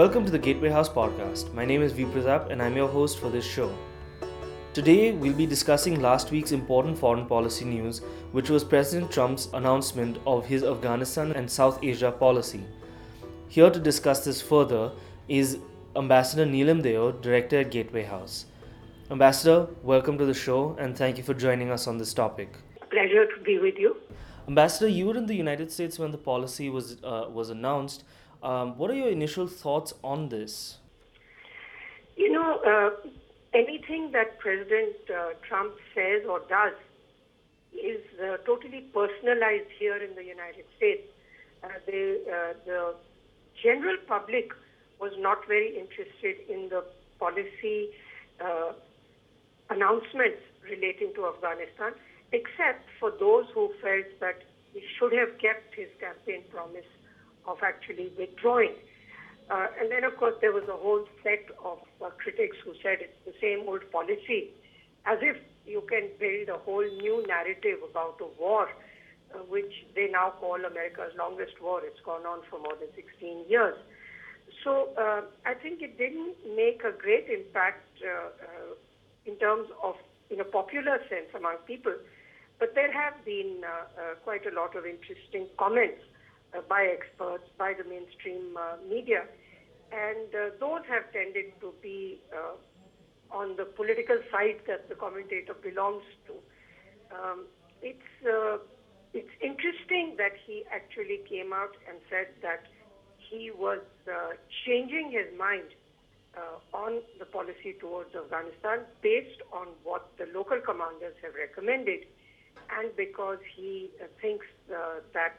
Welcome to the Gateway House podcast. My name is V Pratap and I'm your host for this show. Today, we'll be discussing last week's important foreign policy news, which was President Trump's announcement of his Afghanistan and South Asia policy. Here to discuss this further is Ambassador Neelam Deo, Director at Gateway House. Ambassador, welcome to the show and thank you for joining us on this topic. Pleasure to be with you. Ambassador, you were in the United States when the policy was uh, was announced. Um, what are your initial thoughts on this? You know, uh, anything that President uh, Trump says or does is uh, totally personalized here in the United States. Uh, the, uh, the general public was not very interested in the policy uh, announcements relating to Afghanistan, except for those who felt that he should have kept his campaign promise of actually withdrawing. Uh, and then, of course, there was a whole set of uh, critics who said it's the same old policy, as if you can build a whole new narrative about a war, uh, which they now call America's longest war. It's gone on for more than 16 years. So uh, I think it didn't make a great impact uh, uh, in terms of, in a popular sense among people. But there have been quite a lot of interesting comments uh, by experts, by the mainstream uh, media. And uh, those have tended to be on the political side that the commentator belongs to. Um, it's, it's interesting that he actually came out and said that he was changing his mind uh, on the policy towards Afghanistan based on what the local commanders have recommended and because he uh, thinks uh, that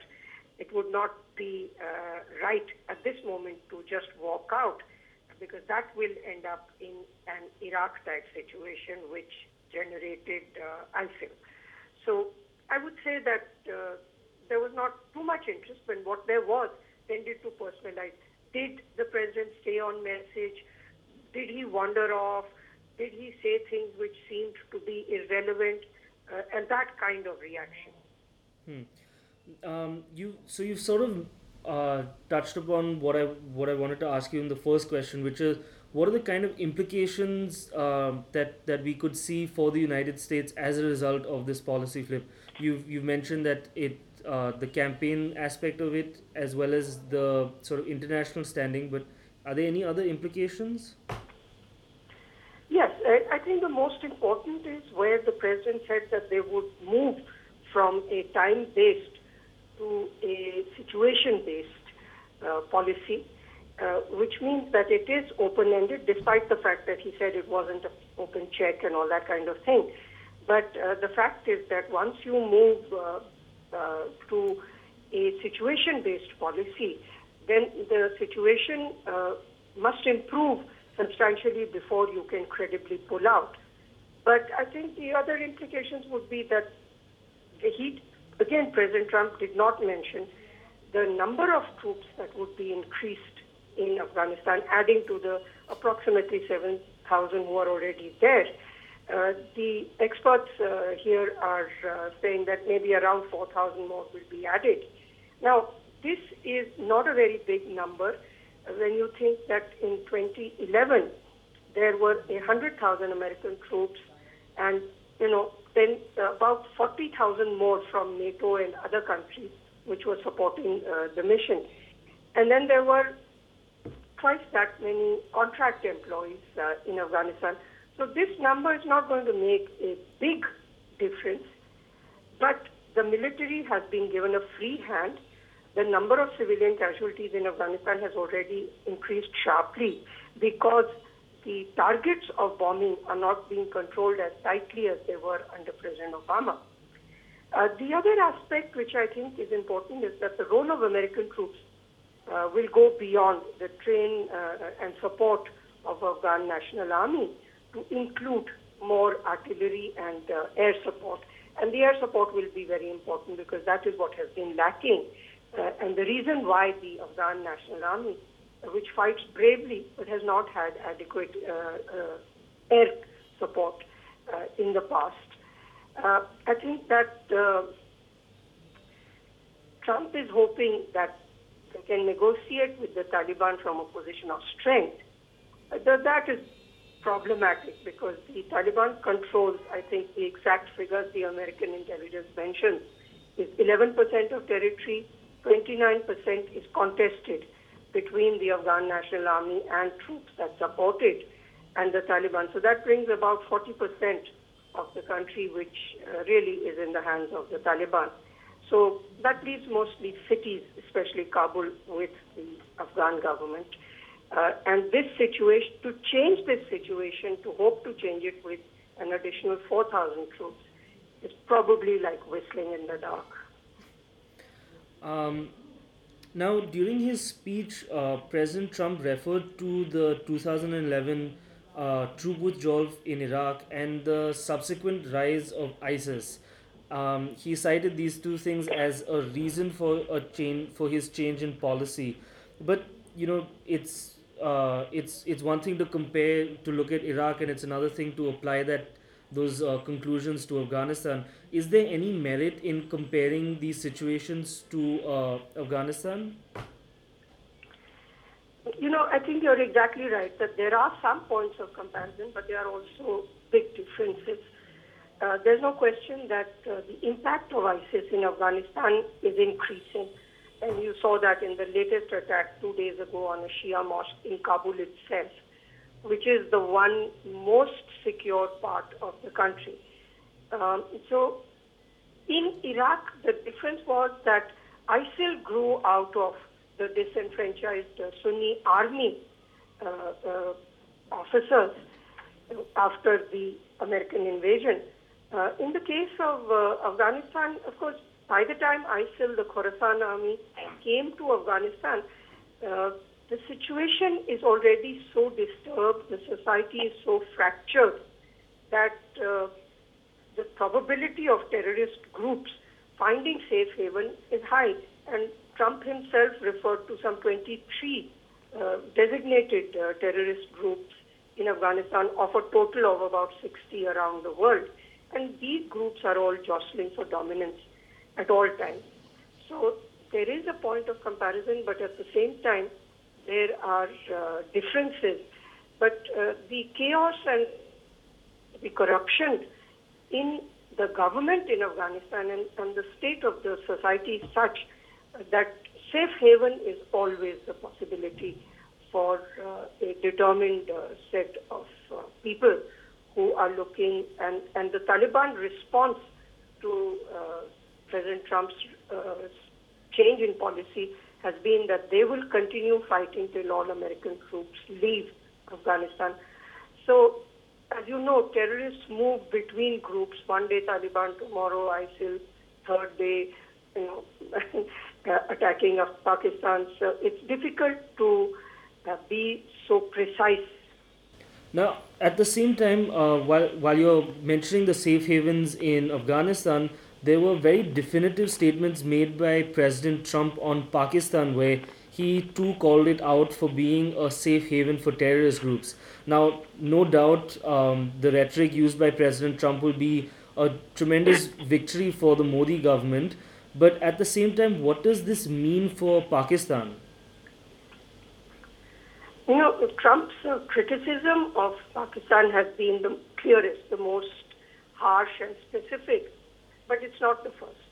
it would not be uh, right at this moment to just walk out because that will end up in an Iraq type situation which generated uh, ISIL. So I would say that uh, there was not too much interest, but what there was tended to personalize. Did the president stay on message? Did he wander off? Did he say things which seemed to be irrelevant? Uh, and that kind of reaction. Hmm um, you so you've sort of uh, touched upon what I what I wanted to ask you in the first question, which is what are the kind of implications uh, that that we could see for the United States as a result of this policy flip? You've you've mentioned that it uh, the campaign aspect of it as well as the sort of international standing, but are there any other implications? Yes, I think the most important is where the president said that they would move from a time-based to a situation-based uh, policy, uh, which means that it is open-ended, despite the fact that he said it wasn't an open check and all that kind of thing. But uh, the fact is that once you move uh, uh, to a situation-based policy, then the situation uh, must improve substantially before you can credibly pull out. But I think the other implications would be that he Again, President Trump did not mention the number of troops that would be increased in Afghanistan, adding to the approximately 7,000 who are already there. Uh, the experts uh, here are uh, saying that maybe around 4,000 more will be added. Now, this is not a very big number when you think that in 2011 there were 100,000 American troops and, you know, then about 40,000 more from NATO and other countries which were supporting uh, the mission. And then there were twice that many contract employees uh, in Afghanistan. So this number is not going to make a big difference, but the military has been given a free hand. The number of civilian casualties in Afghanistan has already increased sharply because the targets of bombing are not being controlled as tightly as they were under President Obama. Uh, the other aspect which I think is important is that the role of American troops uh, will go beyond the train uh, and support of Afghan National Army to include more artillery and uh, air support. And the air support will be very important because that is what has been lacking. Uh, and the reason why the Afghan National Army which fights bravely but has not had adequate uh, uh, air support uh, in the past. I think that Trump is hoping that they can negotiate with the Taliban from a position of strength, that is problematic because the Taliban controls, I think the exact figures the American intelligence mentions, is 11% of territory, 29% is contested between the Afghan National Army and troops that support it and the Taliban. So that brings about 40% of the country, which uh, really is in the hands of the Taliban. So that leaves mostly cities, especially Kabul, with the Afghan government. Uh, and this situation, to change this situation, to hope to change it with an additional 4,000 troops, is probably like whistling in the dark. Um, now, during his speech, uh, President Trump referred to the 2011 uh, troop withdrawal in Iraq and the subsequent rise of ISIS. Um, he cited these two things as a reason for a change for his change in policy, but you know it's uh, it's it's one thing to compare to look at Iraq and it's another thing to apply that those uh, conclusions to Afghanistan. Is there any merit in comparing these situations to uh, Afghanistan? You know, I think you're exactly right that there are some points of comparison, but there are also big differences. Uh, there's no question that uh, the impact of ISIS in Afghanistan is increasing. And you saw that in the latest attack two days ago on a Shia mosque in Kabul itself, which is the one most secure part of the country. Um, so in Iraq, the difference was that ISIL grew out of the disenfranchised Sunni army uh, uh, officers after the American invasion. Uh, in the case of uh, Afghanistan, of course, by the time ISIL, the Khorasan army, came to Afghanistan, uh, the situation is already so disturbed, the society is so fractured that the probability of terrorist groups finding safe haven is high. And Trump himself referred to some 23 uh, designated uh, terrorist groups in Afghanistan of a total of about 60 around the world. And these groups are all jostling for dominance at all times. So there is a point of comparison, but at the same time, there are uh, differences. But uh, the chaos and the corruption in the government in Afghanistan and, and the state of the society is such that safe haven is always a possibility for uh, a determined uh, set of uh, people who are looking, and, and the Taliban response to uh, President Trump's change in policy has been that they will continue fighting till all American troops leave Afghanistan. So, as you know, terrorists move between groups. One day Taliban, tomorrow ISIL, third day, you know, attacking of Pakistan. So it's difficult to uh, be so precise. Now, at the same time, uh, while while you're mentioning the safe havens in Afghanistan, there were very definitive statements made by President Trump on Pakistan, where he too called it out for being a safe haven for terrorist groups. Now, no doubt, um, the rhetoric used by President Trump will be a tremendous victory for the Modi government. But at the same time, what does this mean for Pakistan? You know, Trump's uh, criticism of Pakistan has been the clearest, the most harsh and specific, but it's not the first.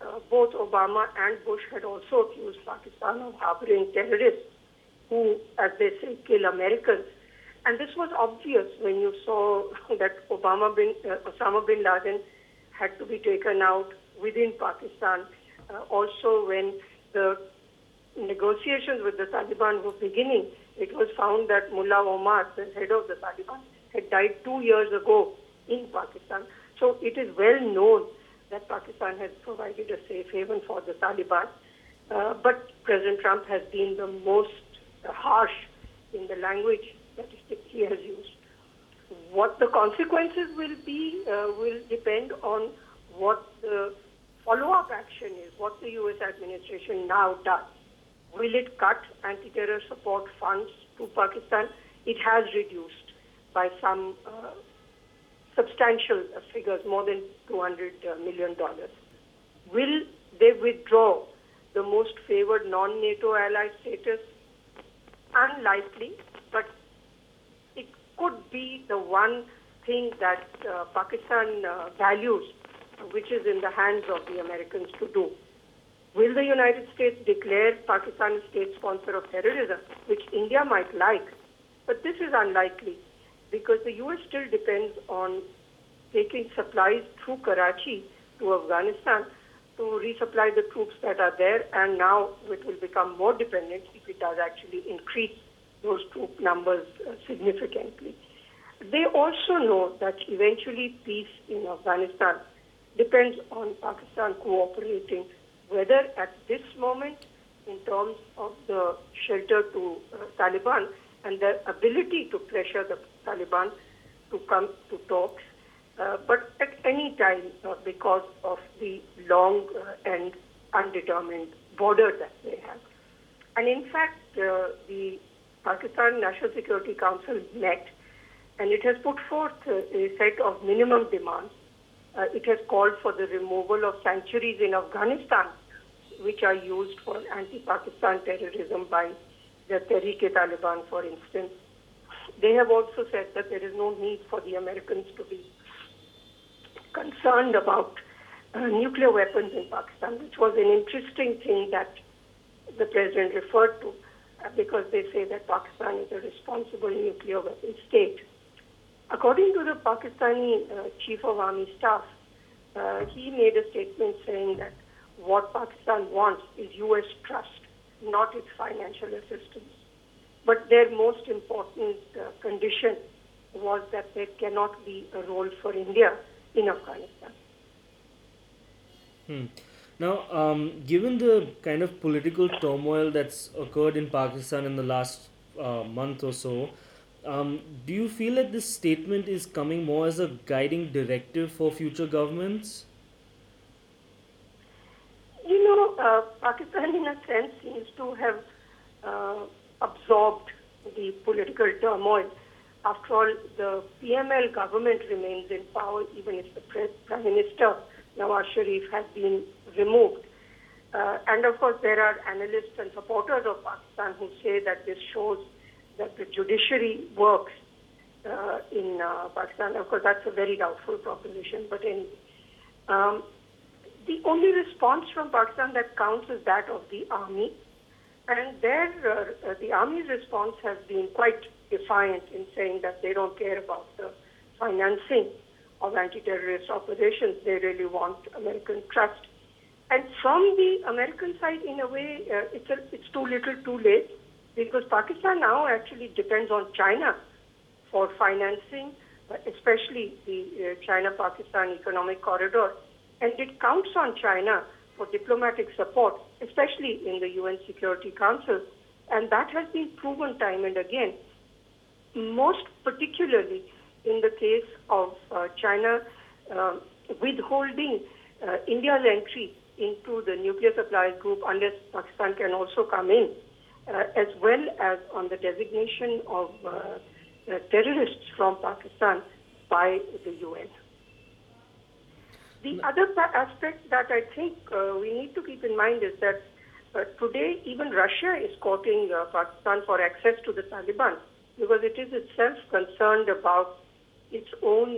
Uh, both Obama and Bush had also accused Pakistan of harboring terrorists who, as they say, kill Americans. And this was obvious when you saw that Obama bin, uh, Osama bin Laden had to be taken out within Pakistan. Uh, also, when the negotiations with the Taliban were beginning, it was found that Mullah Omar, the head of the Taliban, had died two years ago in Pakistan. So it is well known that Pakistan has provided a safe haven for the Taliban. Uh, but President Trump has been the most harsh in the language that he has used. What the consequences will be uh, will depend on what the follow-up action is, what the U.S. administration now does. Will it cut anti-terror support funds to Pakistan? It has reduced by some uh, substantial figures, more than $200 million. Will they withdraw the most favored non-NATO ally status? Unlikely, but it could be the one thing that uh, Pakistan uh, values, which is in the hands of the Americans to do. Will the United States declare Pakistan a state sponsor of terrorism, which India might like? But this is unlikely because the U.S. still depends on taking supplies through Karachi to Afghanistan to resupply the troops that are there, and now it will become more dependent if it does actually increase those troop numbers uh, significantly. They also know that eventually peace in Afghanistan depends on Pakistan cooperating, whether at this moment in terms of the shelter to uh, Taliban and their ability to pressure the Taliban to come to talks, uh, but at any time uh, because of the long uh, and undetermined border that they have. And in fact, uh, the Pakistan National Security Council met and it has put forth a set of minimum demands. Uh, it has called for the removal of sanctuaries in Afghanistan, which are used for anti-Pakistan terrorism by the Tehrik-e-Taliban, for instance. They have also said that there is no need for the Americans to be concerned about uh, nuclear weapons in Pakistan, which was an interesting thing that the president referred to, uh, because they say that Pakistan is a responsible nuclear weapon state. According to the Pakistani uh, Chief of Army Staff, uh, he made a statement saying that what Pakistan wants is U.S. trust, not its financial assistance. But their most important uh, condition was that there cannot be a role for India in Afghanistan. Hmm. Now, um, given the kind of political turmoil that's occurred in Pakistan in the last uh, month or so, um, do you feel that this statement is coming more as a guiding directive for future governments? You know, uh, Pakistan, in a sense, seems to have uh, the political turmoil. After all, the PML government remains in power, even if the Prime Minister Nawaz Sharif has been removed. Uh, and of course, there are analysts and supporters of Pakistan who say that this shows that the judiciary works uh, in uh, Pakistan. Of course, that's a very doubtful proposition. But in um, the only response from Pakistan that counts is that of the army, and there uh, uh, the army's response has been quite defiant in saying that they don't care about the financing of anti-terrorist operations. They really want American trust. And from the American side, in a way, uh, it's, a, it's too little, too late because Pakistan now actually depends on China for financing, especially the uh, China-Pakistan economic corridor, and it counts on China for diplomatic support, especially in the UN Security Council, and that has been proven time and again. Most particularly in the case of uh, China uh, withholding uh, India's entry into the nuclear supply group unless Pakistan can also come in uh, as well as on the designation of uh, uh terrorists from Pakistan by the UN. The other aspect that I think uh, we need to keep in mind is that uh, today even Russia is courting Pakistan for access to the Taliban because it is itself concerned about its own,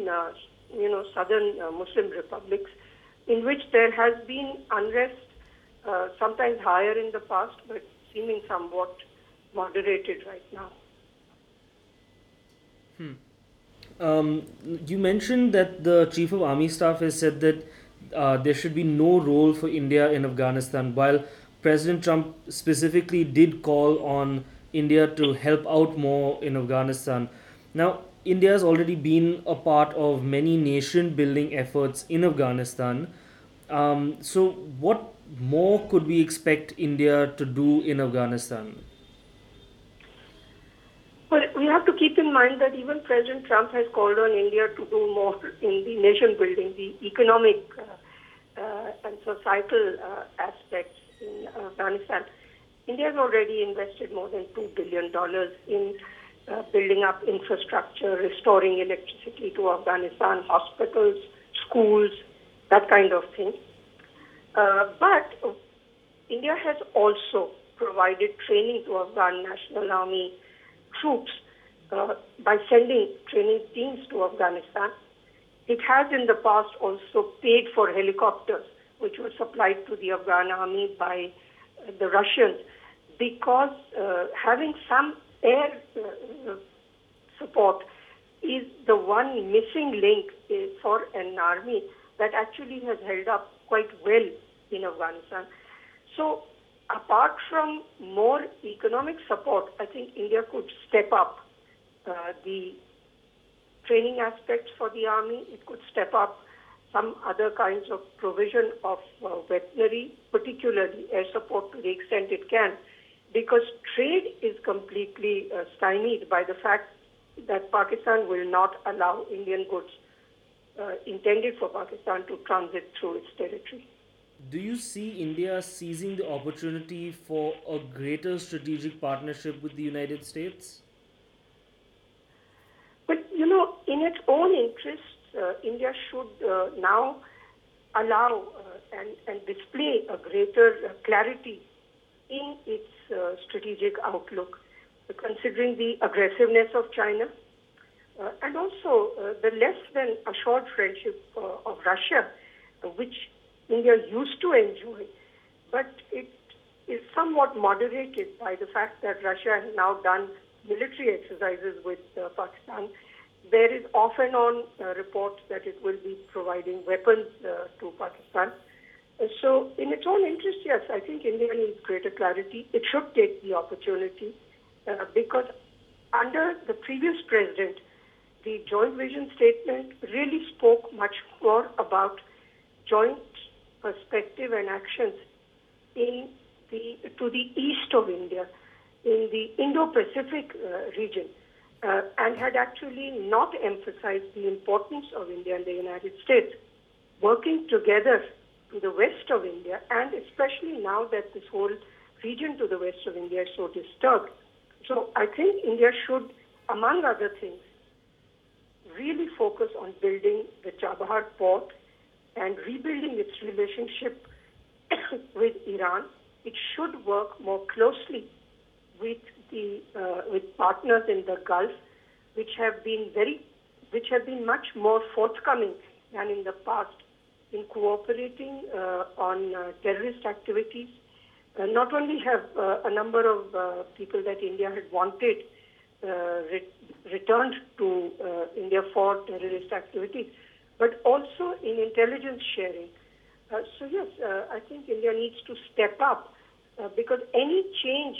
you know, southern Muslim republics in which there has been unrest, sometimes higher in the past, but seeming somewhat moderated right now. Hmm. Um, you mentioned that the chief of army staff has said that uh, there should be no role for India in Afghanistan, while President Trump specifically did call on India to help out more in Afghanistan. Now, India has already been a part of many nation building efforts in Afghanistan. Um, so, what more could we expect India to do in Afghanistan? Well, we have to keep in mind that even President Trump has called on India to do more in the nation building, the economic uh, uh, and societal uh, aspects in Afghanistan. India has already invested more than $2 billion in uh, building up infrastructure, restoring electricity to Afghanistan, hospitals, schools, that kind of thing. Uh, but India has also provided training to Afghan National Army troops uh, by sending training teams to Afghanistan. It has in the past also paid for helicopters, which were supplied to the Afghan army by uh, the Russians, because uh, having some air uh, support is the one missing link for an army that actually has held up quite well in Afghanistan. So, apart from more economic support, I think India could step up the training aspects for the army. It could step up some other kinds of provision of uh, weaponry, particularly air support to the extent it can, because trade is completely uh, stymied by the fact that Pakistan will not allow Indian goods uh, intended for Pakistan to transit through its territory. Do you see India seizing the opportunity for a greater strategic partnership with the United States? But, you know, in its own interests, uh, India should uh, now allow uh, and, and display a greater clarity in its strategic outlook, considering the aggressiveness of China and also the less than assured friendship of Russia, which India used to enjoy, but it is somewhat moderated by the fact that Russia has now done military exercises with uh, Pakistan. There is off and on uh, reports that it will be providing weapons uh, to Pakistan. Uh, so, in its own interest, yes, I think India needs greater clarity. It should take the opportunity uh, because under the previous president, the joint vision statement really spoke much more about joint perspective and actions in the, to the east of India, in the Indo-Pacific uh, region, uh, and had actually not emphasized the importance of India and the United States working together to the west of India, and especially now that this whole region to the west of India is so disturbed. So I think India should, among other things, really focus on building the Chabahar port and rebuilding its relationship with Iran, it should work more closely with the uh, with partners in the Gulf, which have been very, which have been much more forthcoming than in the past in cooperating uh, on uh, terrorist activities. Uh, not only have uh, a number of uh, people that India had wanted re- returned to India for terrorist activities, but also in intelligence sharing. Uh, so yes, uh, I think India needs to step up uh, because any change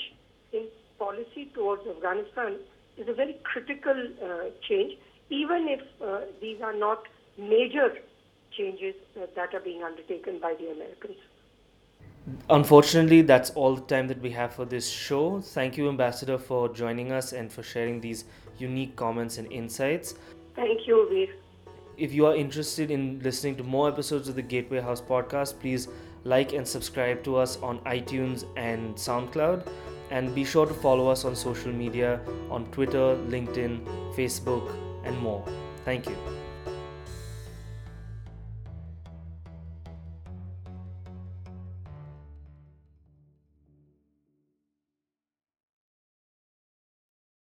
in policy towards Afghanistan is a very critical uh, change, even if uh, these are not major changes uh, that are being undertaken by the Americans. Unfortunately, that's all the time that we have for this show. Thank you, Ambassador, for joining us and for sharing these unique comments and insights. Thank you, Veer. If you are interested in listening to more episodes of the Gateway House podcast, please like and subscribe to us on iTunes and SoundCloud. And be sure to follow us on social media on Twitter, LinkedIn, Facebook, and more. Thank you.